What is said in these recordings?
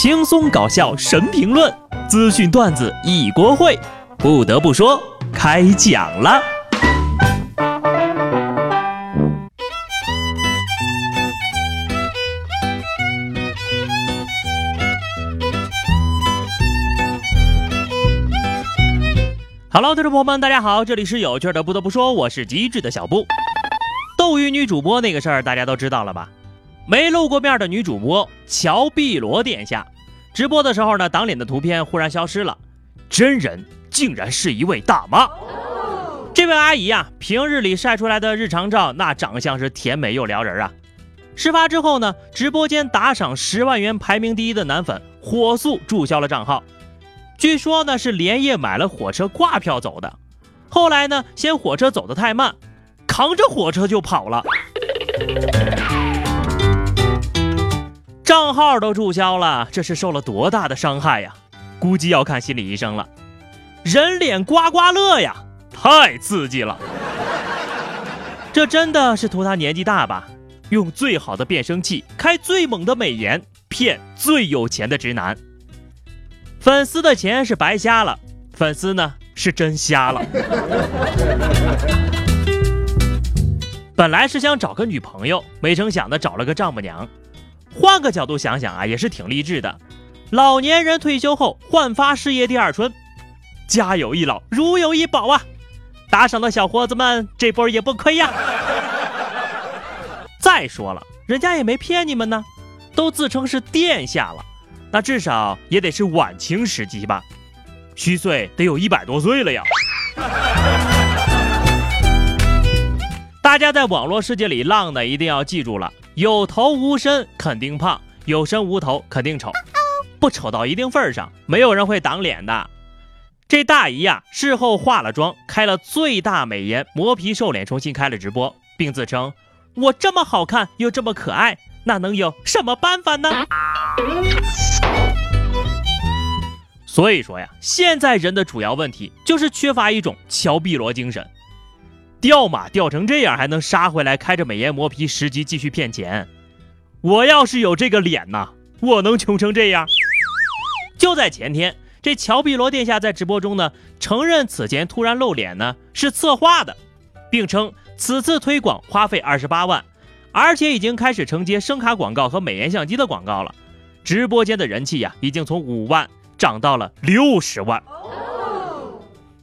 轻松搞笑神评论，资讯段子一锅烩。不得不说，开讲了。Hello，听众朋友们，大家好，这里是有趣的。不得不说，我是机智的小布。斗鱼女主播那个事儿，大家都知道了吧？没露过面的女主播乔碧罗殿下，直播的时候呢，挡脸的图片忽然消失了，真人竟然是一位大妈。这位阿姨啊，平日里晒出来的日常照，那长相是甜美又撩人啊。事发之后呢，直播间打赏十万元排名第一的男粉火速注销了账号，据说呢是连夜买了火车挂票走的，后来呢嫌火车走得太慢，扛着火车就跑了。账号都注销了，这是受了多大的伤害呀？估计要看心理医生了。人脸刮刮乐呀，太刺激了！这真的是图他年纪大吧？用最好的变声器，开最猛的美颜，骗最有钱的直男。粉丝的钱是白瞎了，粉丝呢是真瞎了。本来是想找个女朋友，没成想的找了个丈母娘。换个角度想想啊，也是挺励志的。老年人退休后焕发事业第二春，家有一老如有一宝啊！打赏的小伙子们这波也不亏呀。再说了，人家也没骗你们呢，都自称是殿下了，那至少也得是晚清时期吧？虚岁得有一百多岁了呀！大家在网络世界里浪的一定要记住了。有头无身肯定胖，有身无头肯定丑，不丑到一定份上，没有人会挡脸的。这大姨呀，事后化了妆，开了最大美颜磨皮瘦脸，重新开了直播，并自称我这么好看又这么可爱，那能有什么办法呢？所以说呀，现在人的主要问题就是缺乏一种乔碧罗精神。掉马掉成这样还能杀回来，开着美颜磨皮十级继续骗钱。我要是有这个脸呐，我能穷成这样？就在前天，这乔碧罗殿下在直播中呢，承认此前突然露脸呢是策划的，并称此次推广花费二十八万，而且已经开始承接声卡广告和美颜相机的广告了。直播间的人气呀，已经从五万涨到了六十万。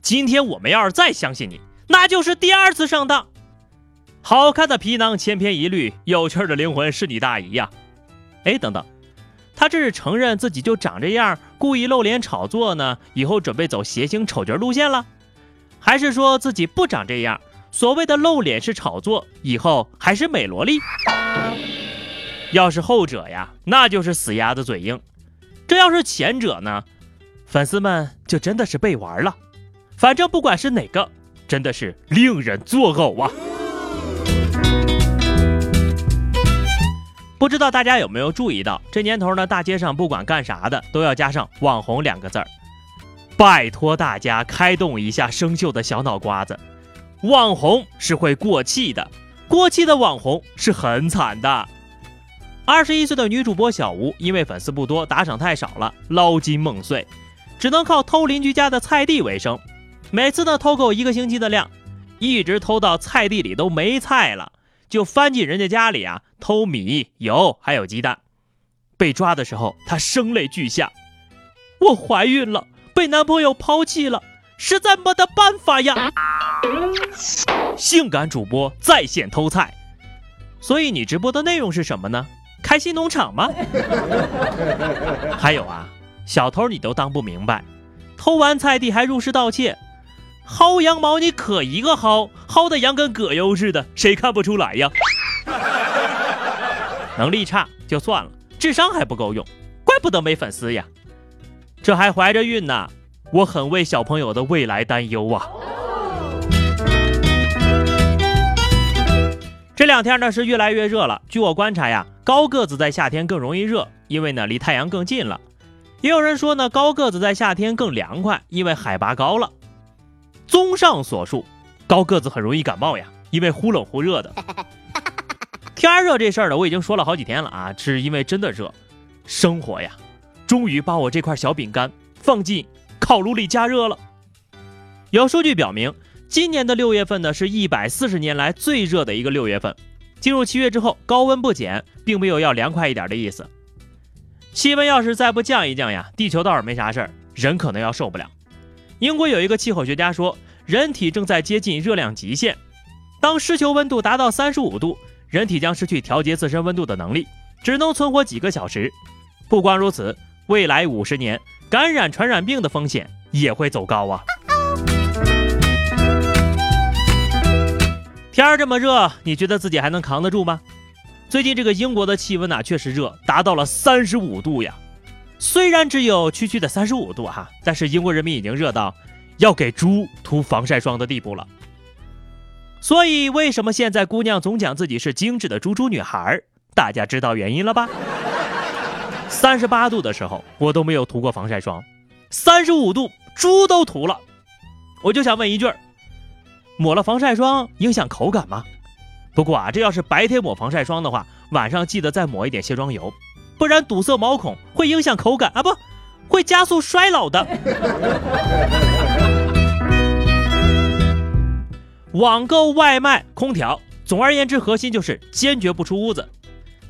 今天我们要是再相信你。那就是第二次上当。好看的皮囊千篇一律，有趣的灵魂是你大姨呀！哎，等等，他这是承认自己就长这样，故意露脸炒作呢？以后准备走谐星丑角路线了？还是说自己不长这样，所谓的露脸是炒作，以后还是美萝莉？要是后者呀，那就是死鸭子嘴硬；这要是前者呢，粉丝们就真的是被玩了。反正不管是哪个。真的是令人作呕啊！不知道大家有没有注意到，这年头呢，大街上不管干啥的都要加上“网红”两个字儿。拜托大家开动一下生锈的小脑瓜子，网红是会过气的，过气的网红是很惨的。二十一岁的女主播小吴，因为粉丝不多，打赏太少了，捞金梦碎，只能靠偷邻居家的菜地为生。每次呢偷够一个星期的量，一直偷到菜地里都没菜了，就翻进人家家里啊偷米、油还有鸡蛋。被抓的时候，她声泪俱下：“我怀孕了，被男朋友抛弃了，实在没得办法呀。”性感主播在线偷菜，所以你直播的内容是什么呢？开心农场吗？还有啊，小偷你都当不明白，偷完菜地还入室盗窃。薅羊毛，你可一个薅，薅的羊跟葛优似的，谁看不出来呀？能力差就算了，智商还不够用，怪不得没粉丝呀。这还怀着孕呢，我很为小朋友的未来担忧啊。这两天呢是越来越热了，据我观察呀，高个子在夏天更容易热，因为呢离太阳更近了。也有人说呢，高个子在夏天更凉快，因为海拔高了。综上所述，高个子很容易感冒呀，因为忽冷忽热的。天热这事儿呢，我已经说了好几天了啊，是因为真的热。生活呀，终于把我这块小饼干放进烤炉里加热了。有数据表明，今年的六月份呢是一百四十年来最热的一个六月份。进入七月之后，高温不减，并没有要凉快一点的意思。气温要是再不降一降呀，地球倒是没啥事儿，人可能要受不了。英国有一个气候学家说，人体正在接近热量极限，当湿球温度达到三十五度，人体将失去调节自身温度的能力，只能存活几个小时。不光如此，未来五十年感染传染病的风险也会走高啊。天儿这么热，你觉得自己还能扛得住吗？最近这个英国的气温呐，确实热，达到了三十五度呀。虽然只有区区的三十五度哈，但是英国人民已经热到要给猪涂防晒霜的地步了。所以，为什么现在姑娘总讲自己是精致的猪猪女孩？大家知道原因了吧？三十八度的时候，我都没有涂过防晒霜；三十五度，猪都涂了。我就想问一句。抹了防晒霜影响口感吗？不过啊，这要是白天抹防晒霜的话，晚上记得再抹一点卸妆油，不然堵塞毛孔会影响口感啊，不会加速衰老的。网购、外卖、空调，总而言之，核心就是坚决不出屋子。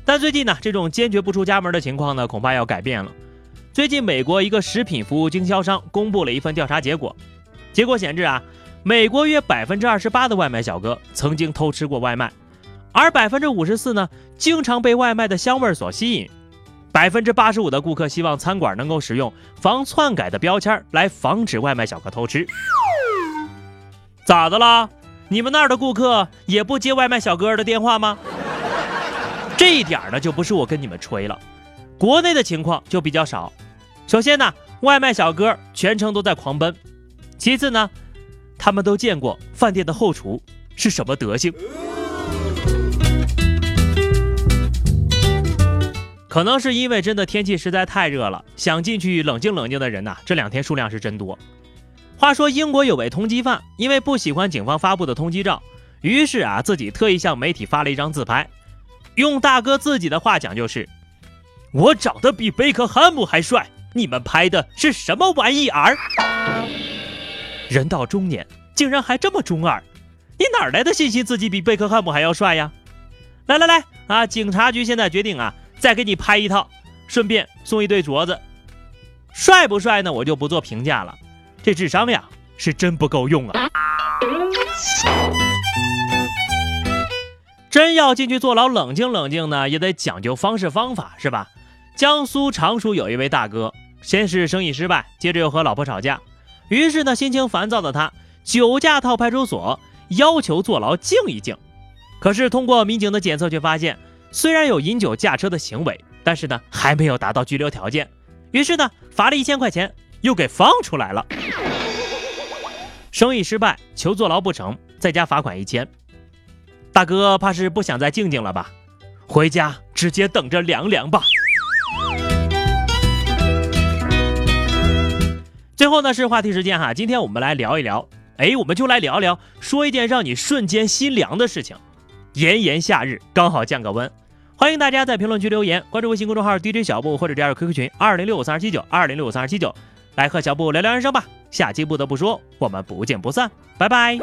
但最近呢，这种坚决不出家门的情况呢，恐怕要改变了。最近，美国一个食品服务经销商公布了一份调查结果，结果显示啊。美国约百分之二十八的外卖小哥曾经偷吃过外卖，而百分之五十四呢，经常被外卖的香味所吸引。百分之八十五的顾客希望餐馆能够使用防篡改的标签来防止外卖小哥偷吃。咋的啦？你们那儿的顾客也不接外卖小哥的电话吗？这一点呢，就不是我跟你们吹了，国内的情况就比较少。首先呢，外卖小哥全程都在狂奔；其次呢。他们都见过饭店的后厨是什么德行，可能是因为真的天气实在太热了，想进去冷静冷静的人呐，这两天数量是真多。话说英国有位通缉犯，因为不喜欢警方发布的通缉照，于是啊自己特意向媒体发了一张自拍，用大哥自己的话讲就是：“我长得比贝克汉姆还帅，你们拍的是什么玩意儿？”人到中年，竟然还这么中二，你哪来的信心自己比贝克汉姆还要帅呀？来来来啊！警察局现在决定啊，再给你拍一套，顺便送一对镯子。帅不帅呢？我就不做评价了。这智商呀，是真不够用啊！真要进去坐牢冷静冷静呢，也得讲究方式方法，是吧？江苏常熟有一位大哥，先是生意失败，接着又和老婆吵架。于是呢，心情烦躁的他酒驾到派出所，要求坐牢静一静。可是通过民警的检测，却发现虽然有饮酒驾车的行为，但是呢，还没有达到拘留条件。于是呢，罚了一千块钱，又给放出来了。生意失败，求坐牢不成，再加罚款一千。大哥怕是不想再静静了吧？回家直接等着凉凉吧。最后呢是话题时间哈，今天我们来聊一聊，哎，我们就来聊聊，说一件让你瞬间心凉的事情。炎炎夏日，刚好降个温，欢迎大家在评论区留言，关注微信公众号 DJ 小布或者加入 QQ 群二零六五三二七九二零六五三二七九，来和小布聊聊人生吧。下期不得不说，我们不见不散，拜拜。